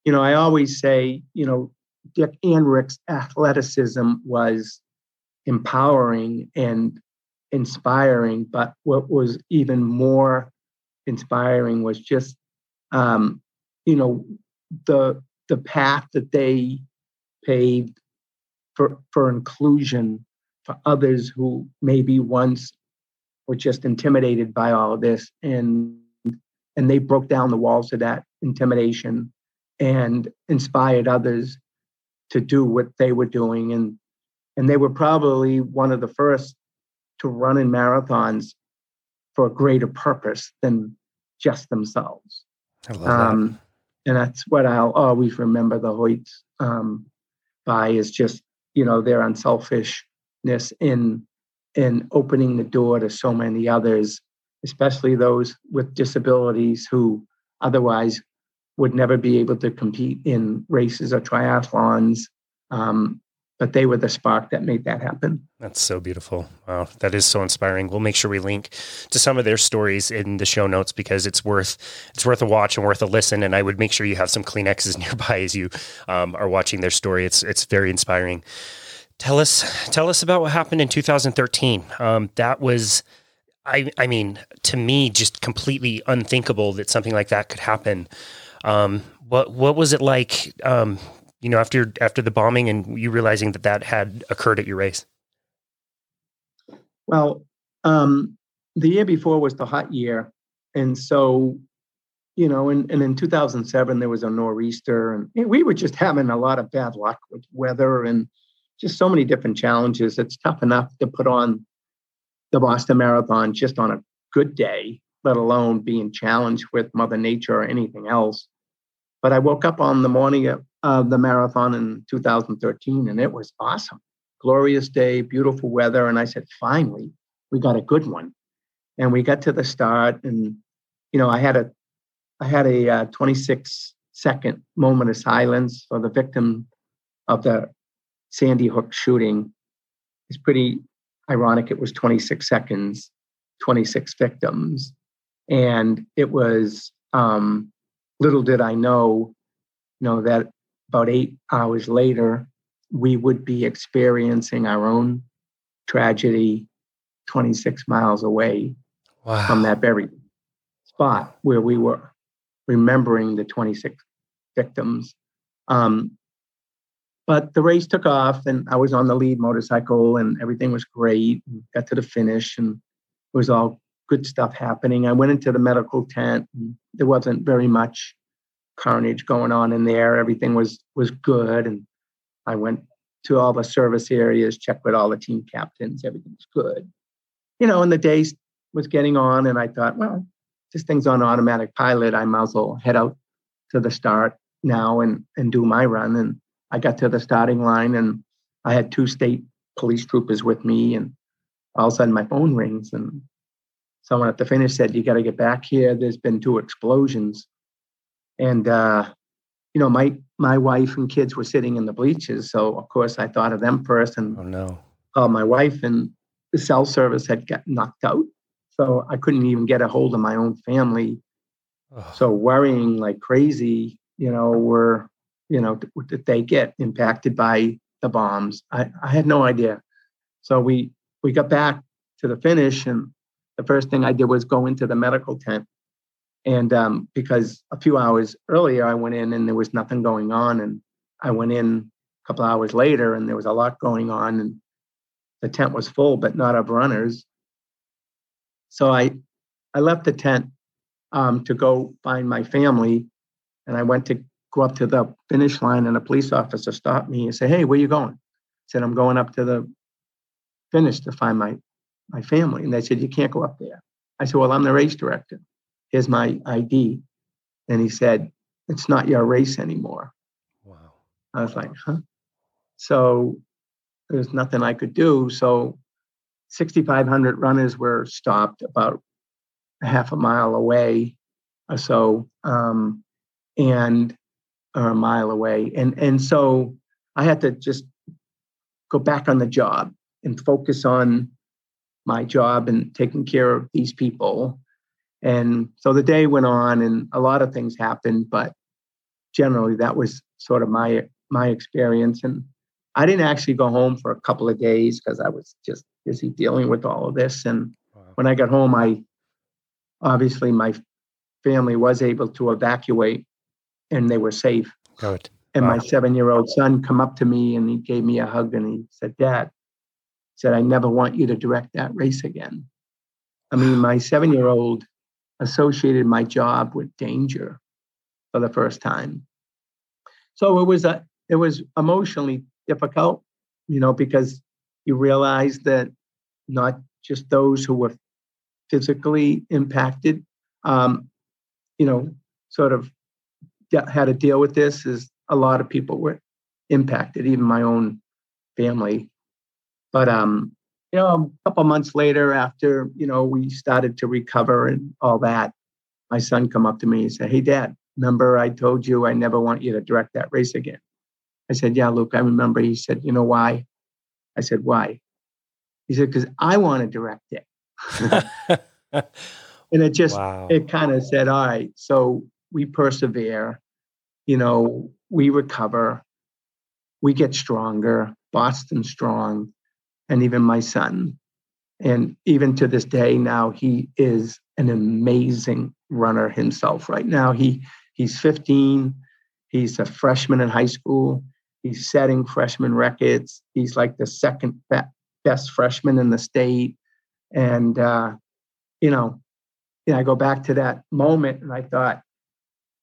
you know, I always say, you know, Dick and Rick's athleticism was empowering and inspiring. But what was even more inspiring was just, um, you know, the the path that they paved for for inclusion for others who maybe once were just intimidated by all of this and and they broke down the walls of that intimidation and inspired others to do what they were doing and and they were probably one of the first to run in marathons for a greater purpose than just themselves. I love um, that. And that's what I'll always remember the Hoyts um, by is just, you know, their unselfishness in in opening the door to so many others, especially those with disabilities who otherwise would never be able to compete in races or triathlons. Um, but they were the spark that made that happen. That's so beautiful. Wow, that is so inspiring. We'll make sure we link to some of their stories in the show notes because it's worth it's worth a watch and worth a listen. And I would make sure you have some Kleenexes nearby as you um, are watching their story. It's it's very inspiring. Tell us tell us about what happened in 2013. Um, that was. I, I mean, to me, just completely unthinkable that something like that could happen. Um, what what was it like? Um, you know, after after the bombing and you realizing that that had occurred at your race? Well, um, the year before was the hot year, and so you know, and, and in 2007 there was a nor'easter, and we were just having a lot of bad luck with weather and just so many different challenges. It's tough enough to put on the Boston Marathon just on a good day, let alone being challenged with Mother Nature or anything else. But I woke up on the morning of, of the marathon in 2013 and it was awesome. Glorious day, beautiful weather. And I said, finally, we got a good one. And we got to the start and, you know, I had a, I had a uh, 26 second moment of silence for the victim of the Sandy Hook shooting. It's pretty ironic. It was 26 seconds, 26 victims. And it was um, little did I know, you know, that about eight hours later, we would be experiencing our own tragedy 26 miles away wow. from that very spot where we were remembering the 26 victims. Um, but the race took off, and I was on the lead motorcycle, and everything was great. Got to the finish, and it was all good stuff happening. I went into the medical tent. And there wasn't very much carnage going on in there. Everything was was good, and I went to all the service areas, checked with all the team captains. Everything was good. You know, and the day was getting on, and I thought, well, this thing's on automatic pilot. I might as well head out to the start now and and do my run. And I got to the starting line, and I had two state police troopers with me, and all of a sudden my phone rings, and someone at the finish said, "You got to get back here. There's been two explosions." And uh, you know, my my wife and kids were sitting in the bleachers, so of course I thought of them first, and oh no, called my wife, and the cell service had got knocked out, so I couldn't even get a hold of my own family. Oh. So worrying like crazy, you know, were you know did they get impacted by the bombs? I, I had no idea. So we we got back to the finish, and the first thing I did was go into the medical tent. And um, because a few hours earlier, I went in and there was nothing going on. And I went in a couple hours later and there was a lot going on. And the tent was full, but not of runners. So I, I left the tent um, to go find my family. And I went to go up to the finish line, and a police officer stopped me and said, Hey, where you going? I said, I'm going up to the finish to find my my family. And they said, You can't go up there. I said, Well, I'm the race director. Here's my ID. And he said, It's not your race anymore. Wow. I was like, Huh? So there's nothing I could do. So 6,500 runners were stopped about a half a mile away or so, um, and or a mile away. And, and so I had to just go back on the job and focus on my job and taking care of these people. And so the day went on and a lot of things happened, but generally that was sort of my my experience. And I didn't actually go home for a couple of days because I was just busy dealing with all of this. And wow. when I got home, I obviously my family was able to evacuate and they were safe. Good. And wow. my seven year old son come up to me and he gave me a hug and he said, Dad, said, I never want you to direct that race again. I mean, my seven year old associated my job with danger for the first time. So it was a it was emotionally difficult, you know, because you realize that not just those who were physically impacted, um, you know, sort of had to deal with this is a lot of people were impacted, even my own family. But um, you know, a couple months later, after you know we started to recover and all that, my son come up to me and said, "Hey, Dad, remember I told you I never want you to direct that race again?" I said, "Yeah, Luke, I remember." He said, "You know why?" I said, "Why?" He said, "Because I want to direct it." and it just wow. it kind of said, "All right, so we persevere." you know, we recover, we get stronger, Boston strong, and even my son. And even to this day now, he is an amazing runner himself. Right now, he he's 15. He's a freshman in high school. He's setting freshman records. He's like the second best freshman in the state. And uh, you know, I go back to that moment, and I thought,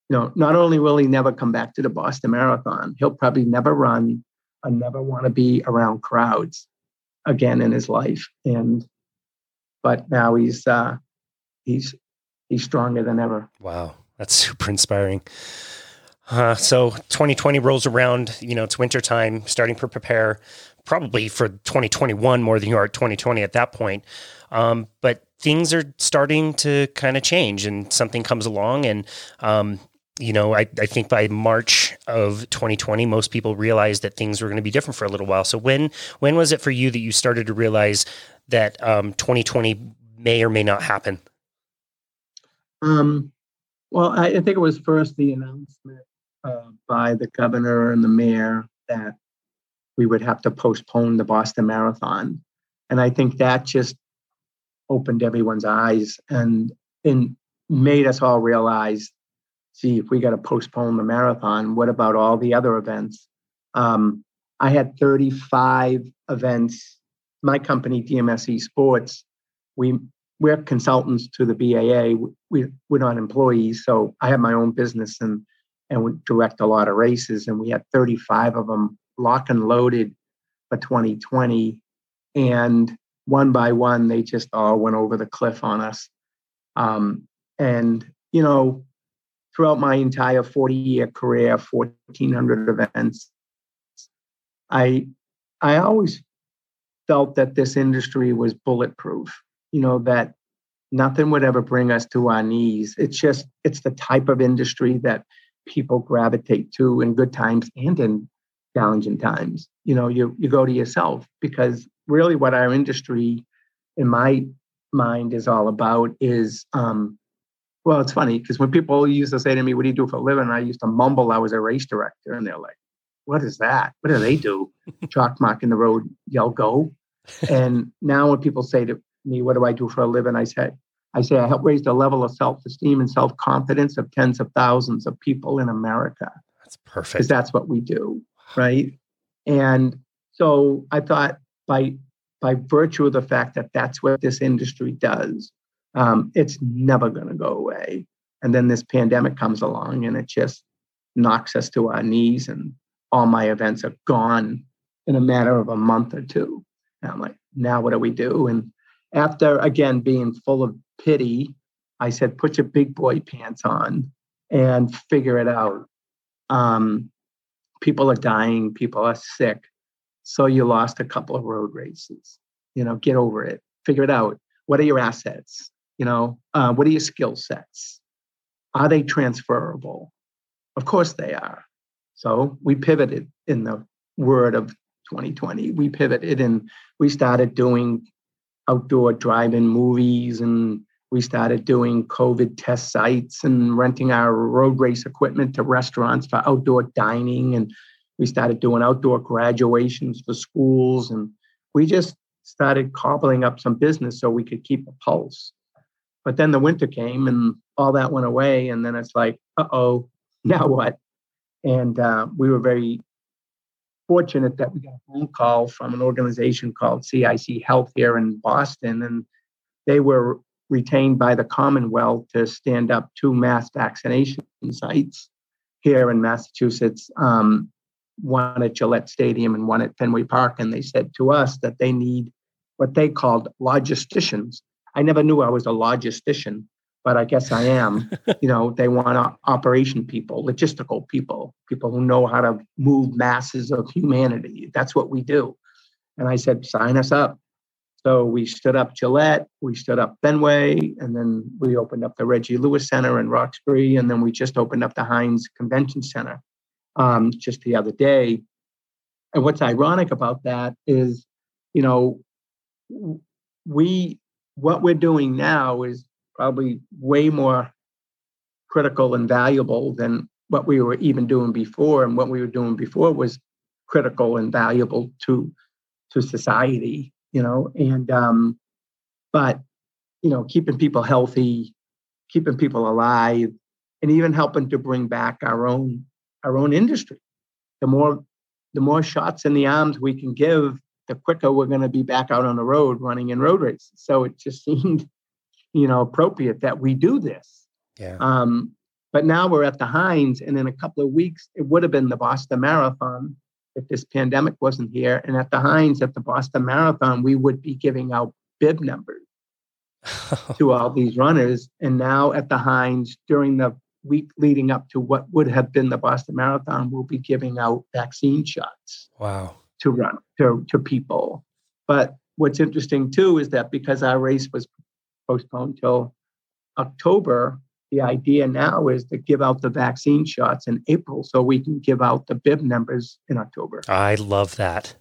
you know, not only will he never come back to the Boston Marathon, he'll probably never run and never want to be around crowds again in his life. And but now he's uh he's he's stronger than ever. Wow. That's super inspiring. Uh, so 2020 rolls around, you know, it's winter time, starting to prepare probably for 2021 more than you are 2020 at that point. Um, but things are starting to kind of change and something comes along and um, you know, I, I think by March of 2020, most people realized that things were going to be different for a little while. So when when was it for you that you started to realize that um, 2020 may or may not happen? Um, well, I, I think it was first the announcement uh, by the governor and the mayor that we would have to postpone the Boston Marathon, and I think that just opened everyone's eyes and and made us all realize see if we got to postpone the marathon, what about all the other events? Um, I had 35 events. My company, DMSE Sports, we we're consultants to the BAA. We we're not employees, so I have my own business and and we direct a lot of races. And we had 35 of them lock and loaded for 2020, and one by one, they just all went over the cliff on us. Um, and you know, throughout my entire 40 year career, 1,400 events, I, I always felt that this industry was bulletproof, you know, that nothing would ever bring us to our knees. It's just, it's the type of industry that people gravitate to in good times and in challenging times. You know, you, you go to yourself because really what our industry, in my mind, is all about is um, well, it's funny because when people used to say to me, What do you do for a living? I used to mumble I was a race director. And they're like, What is that? What do they do? Chalk mark in the road, yell go. And now when people say to me, What do I do for a living? I say, I say I help raise the level of self-esteem and self-confidence of tens of thousands of people in America. That's perfect. Because that's what we do. Right. And so I thought by by virtue of the fact that that's what this industry does, um, it's never going to go away. And then this pandemic comes along and it just knocks us to our knees, and all my events are gone in a matter of a month or two. And I'm like, now what do we do? And after again being full of pity, I said, put your big boy pants on and figure it out. Um, people are dying, people are sick. So you lost a couple of road races. You know, get over it, figure it out. What are your assets? You know, uh, what are your skill sets? Are they transferable? Of course they are. So we pivoted in the word of 2020. We pivoted and we started doing outdoor drive-in movies and we started doing COVID test sites and renting our road race equipment to restaurants for outdoor dining. And we started doing outdoor graduations for schools. And we just started cobbling up some business so we could keep a pulse. But then the winter came and all that went away. And then it's like, uh oh, now what? And uh, we were very fortunate that we got a phone call from an organization called CIC Health here in Boston. And they were retained by the Commonwealth to stand up two mass vaccination sites here in Massachusetts, um, one at Gillette Stadium and one at Fenway Park. And they said to us that they need what they called logisticians. I never knew I was a logistician, but I guess I am. you know, they want operation people, logistical people, people who know how to move masses of humanity. That's what we do. And I said, sign us up. So we stood up Gillette, we stood up Fenway, and then we opened up the Reggie Lewis Center in Roxbury, and then we just opened up the Hynes Convention Center um, just the other day. And what's ironic about that is, you know, we what we're doing now is probably way more critical and valuable than what we were even doing before. And what we were doing before was critical and valuable to to society, you know. And um, but you know, keeping people healthy, keeping people alive, and even helping to bring back our own our own industry. The more the more shots in the arms we can give, the quicker we're going to be back out on the road running in road races. So it just seemed you know, appropriate that we do this. Yeah. Um, but now we're at the Hynes, and in a couple of weeks, it would have been the Boston Marathon if this pandemic wasn't here. And at the Hynes, at the Boston Marathon, we would be giving out bib numbers to all these runners. And now at the Hynes, during the week leading up to what would have been the Boston Marathon, we'll be giving out vaccine shots. Wow. To run to, to people. But what's interesting too is that because our race was postponed till October. The idea now is to give out the vaccine shots in April so we can give out the bib numbers in October. I love that.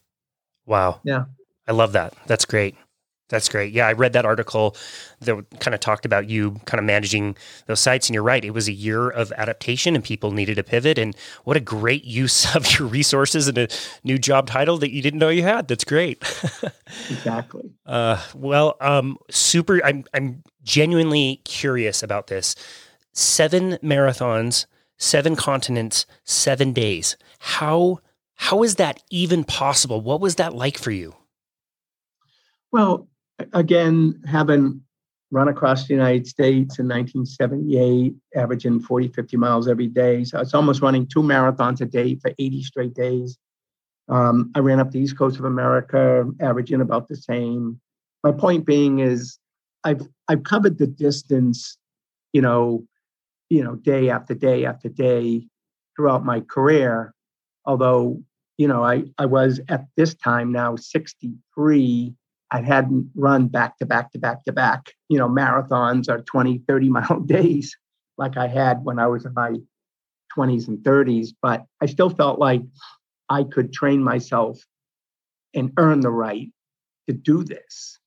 Wow. Yeah. I love that. That's great. That's great. Yeah, I read that article that kind of talked about you kind of managing those sites, and you're right. It was a year of adaptation, and people needed a pivot. And what a great use of your resources and a new job title that you didn't know you had. That's great. exactly. Uh, well, um, super. I'm I'm genuinely curious about this. Seven marathons, seven continents, seven days. How how is that even possible? What was that like for you? Well, again, having run across the United States in 1978, averaging 40, 50 miles every day. So it's almost running two marathons a day for 80 straight days. Um, I ran up the East Coast of America, averaging about the same. My point being is I've I've covered the distance, you know, you know, day after day after day throughout my career. Although, you know, I, I was at this time now 63 I hadn't run back to back to back to back, you know, marathons or 20, 30 mile days like I had when I was in my 20s and 30s. But I still felt like I could train myself and earn the right to do this.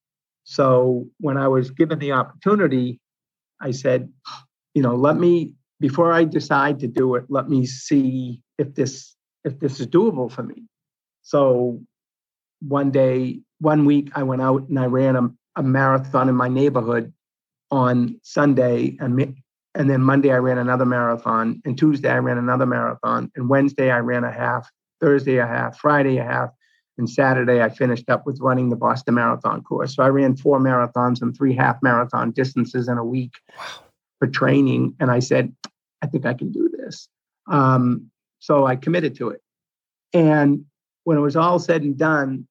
So when I was given the opportunity, I said, you know, let me before I decide to do it, let me see if this if this is doable for me. So one day one week I went out and I ran a, a marathon in my neighborhood on Sunday and and then Monday I ran another marathon and Tuesday I ran another marathon and Wednesday I ran a half, Thursday a half, Friday a half, and Saturday I finished up with running the Boston Marathon course. So I ran four marathons and three half marathon distances in a week wow. for training and I said I think I can do this. Um, so I committed to it. And when it was all said and done,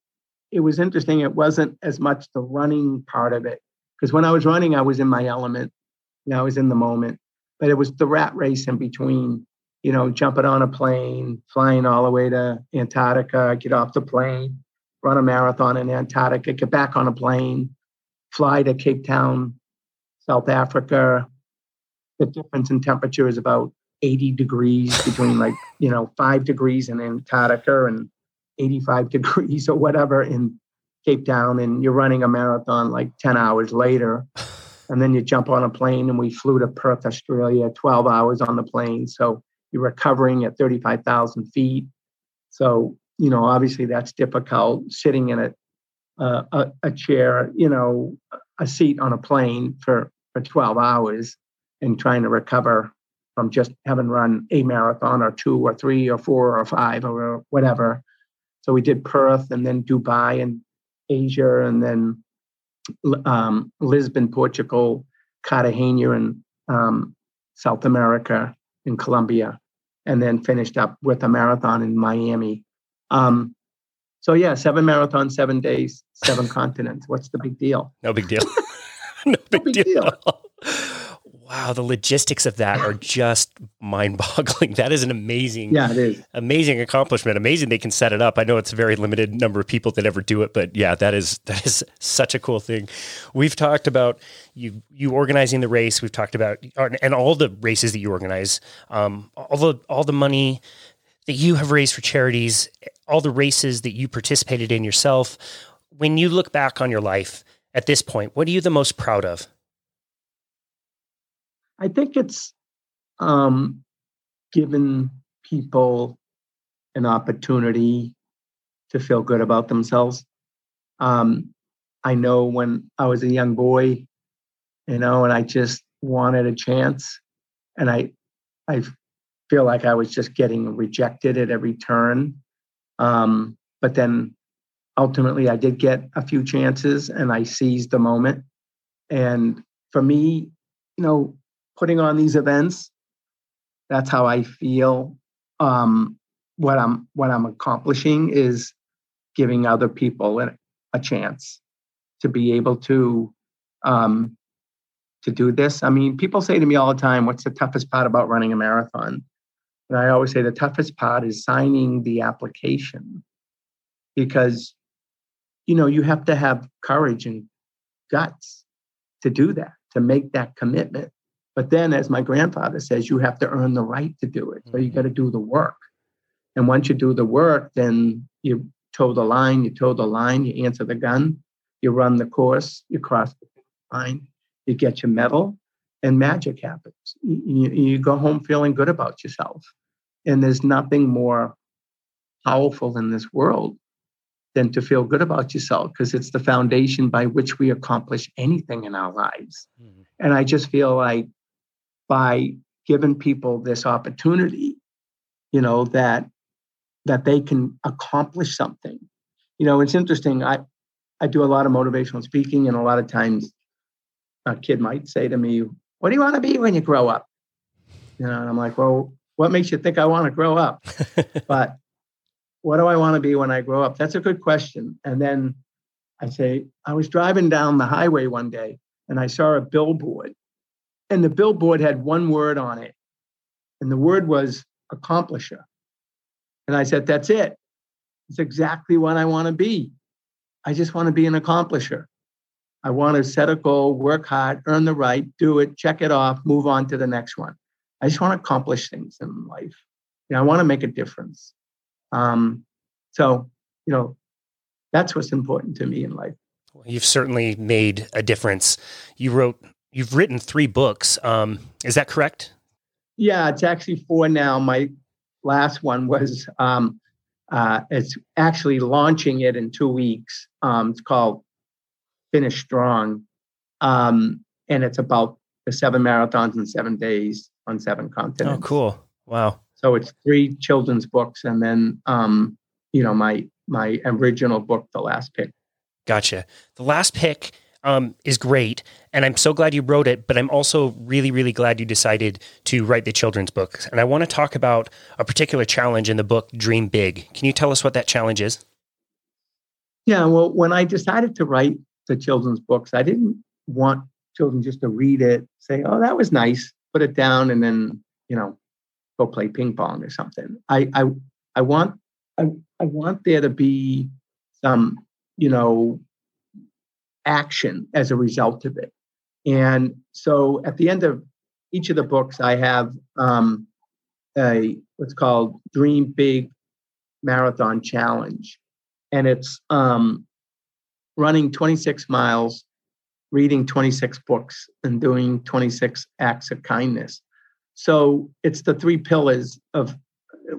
it was interesting. It wasn't as much the running part of it because when I was running, I was in my element. You know, I was in the moment. But it was the rat race in between. You know, jumping on a plane, flying all the way to Antarctica, get off the plane, run a marathon in Antarctica, get back on a plane, fly to Cape Town, South Africa. The difference in temperature is about 80 degrees between like, you know, five degrees in Antarctica and 85 degrees or whatever in Cape Town, and you're running a marathon like 10 hours later. And then you jump on a plane, and we flew to Perth, Australia, 12 hours on the plane. So you're recovering at 35,000 feet. So, you know, obviously that's difficult sitting in a, uh, a, a chair, you know, a seat on a plane for, for 12 hours and trying to recover from just having run a marathon or two or three or four or five or whatever. So we did Perth and then Dubai and Asia and then um, Lisbon, Portugal, Cartagena and um, South America, in Colombia, and then finished up with a marathon in Miami. Um, so yeah, seven marathons, seven days, seven continents. What's the big deal? No big deal. no, big no big, deal. deal. Wow, the logistics of that are just mind-boggling. That is an amazing, yeah, it is amazing accomplishment. Amazing they can set it up. I know it's a very limited number of people that ever do it, but yeah, that is that is such a cool thing. We've talked about you you organizing the race. We've talked about and all the races that you organize, um, all the all the money that you have raised for charities, all the races that you participated in yourself. When you look back on your life at this point, what are you the most proud of? I think it's um, given people an opportunity to feel good about themselves. Um, I know when I was a young boy, you know, and I just wanted a chance, and I, I feel like I was just getting rejected at every turn. Um, but then ultimately, I did get a few chances, and I seized the moment. And for me, you know, putting on these events. That's how I feel. Um, what I'm what I'm accomplishing is giving other people a, a chance to be able to um, to do this. I mean, people say to me all the time, "What's the toughest part about running a marathon?" And I always say the toughest part is signing the application because you know you have to have courage and guts to do that to make that commitment but then, as my grandfather says, you have to earn the right to do it. So you got to do the work. And once you do the work, then you toe the line, you toe the line, you answer the gun, you run the course, you cross the line, you get your medal, and magic happens. You, you go home feeling good about yourself. And there's nothing more powerful in this world than to feel good about yourself because it's the foundation by which we accomplish anything in our lives. Mm-hmm. And I just feel like by giving people this opportunity, you know, that that they can accomplish something. You know, it's interesting. I I do a lot of motivational speaking, and a lot of times a kid might say to me, What do you want to be when you grow up? You know, and I'm like, Well, what makes you think I want to grow up? but what do I want to be when I grow up? That's a good question. And then I say, I was driving down the highway one day and I saw a billboard and the billboard had one word on it, and the word was accomplisher. And I said, That's it. It's exactly what I want to be. I just want to be an accomplisher. I want to set a goal, work hard, earn the right, do it, check it off, move on to the next one. I just want to accomplish things in life. You know, I want to make a difference. Um, so, you know, that's what's important to me in life. You've certainly made a difference. You wrote You've written three books. Um, is that correct? Yeah, it's actually four now. My last one was um, uh, it's actually launching it in two weeks. Um, it's called Finish Strong, um, and it's about the seven marathons in seven days on seven continents. Oh, cool! Wow. So it's three children's books, and then um, you know my my original book, The Last Pick. Gotcha. The Last Pick um, is great. And I'm so glad you wrote it, but I'm also really, really glad you decided to write the children's book. And I want to talk about a particular challenge in the book, Dream Big. Can you tell us what that challenge is? Yeah, well, when I decided to write the children's books, I didn't want children just to read it, say, oh, that was nice, put it down, and then, you know, go play ping pong or something. I I I want I, I want there to be some, you know, action as a result of it. And so at the end of each of the books, I have um, a what's called Dream Big marathon challenge, and it's um, running 26 miles, reading 26 books, and doing 26 acts of kindness. So it's the three pillars of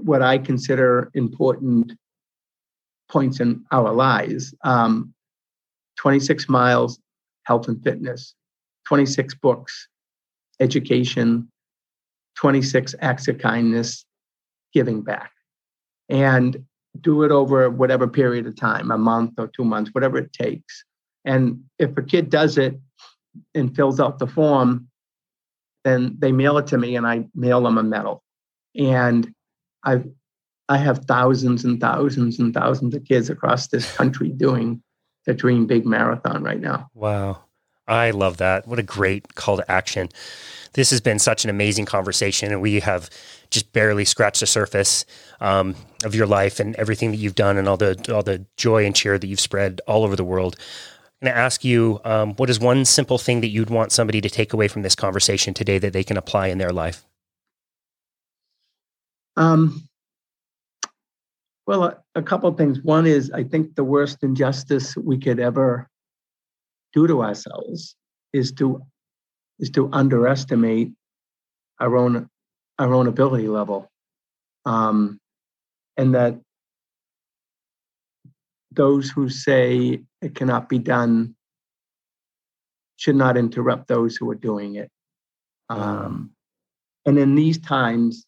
what I consider important points in our lives. Um, 26 miles, health and fitness, 26 books, education, 26 acts of kindness, giving back. And do it over whatever period of time, a month or two months, whatever it takes. And if a kid does it and fills out the form, then they mail it to me and I mail them a medal. And I've I have thousands and thousands and thousands of kids across this country doing the Dream Big Marathon right now. Wow. I love that. What a great call to action. This has been such an amazing conversation, and we have just barely scratched the surface um, of your life and everything that you've done, and all the all the joy and cheer that you've spread all over the world. I'm going to ask you, um, what is one simple thing that you'd want somebody to take away from this conversation today that they can apply in their life? Um, well, a, a couple of things. One is I think the worst injustice we could ever do to ourselves is to is to underestimate our own our own ability level, um, and that those who say it cannot be done should not interrupt those who are doing it. Um, and in these times,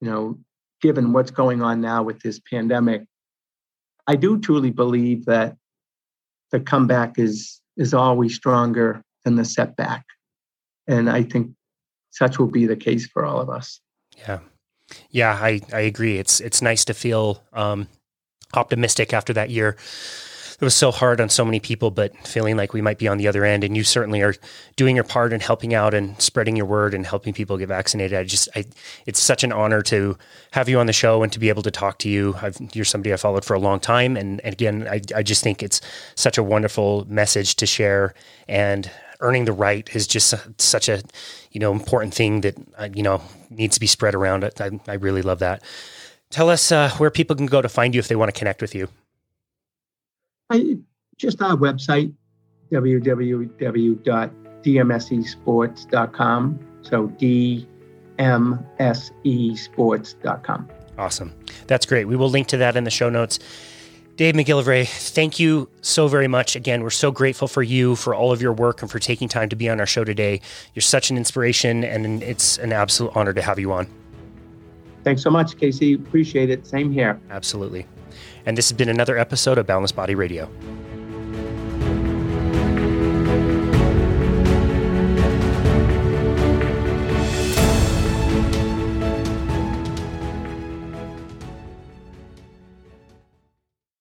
you know, given what's going on now with this pandemic, I do truly believe that the comeback is is always stronger than the setback. And I think such will be the case for all of us. Yeah. Yeah, I, I agree. It's it's nice to feel um, optimistic after that year it was so hard on so many people, but feeling like we might be on the other end. And you certainly are doing your part in helping out and spreading your word and helping people get vaccinated. I just, I, it's such an honor to have you on the show and to be able to talk to you. I've, you're somebody I followed for a long time. And, and again, I, I just think it's such a wonderful message to share and earning the right is just such a, you know, important thing that, uh, you know, needs to be spread around. I, I really love that. Tell us uh, where people can go to find you if they want to connect with you. I, just our website, www.dmsesports.com. So dmsesports.com. Awesome. That's great. We will link to that in the show notes. Dave McGillivray, thank you so very much. Again, we're so grateful for you, for all of your work, and for taking time to be on our show today. You're such an inspiration, and it's an absolute honor to have you on. Thanks so much, Casey. Appreciate it. Same here. Absolutely. And this has been another episode of Boundless Body Radio.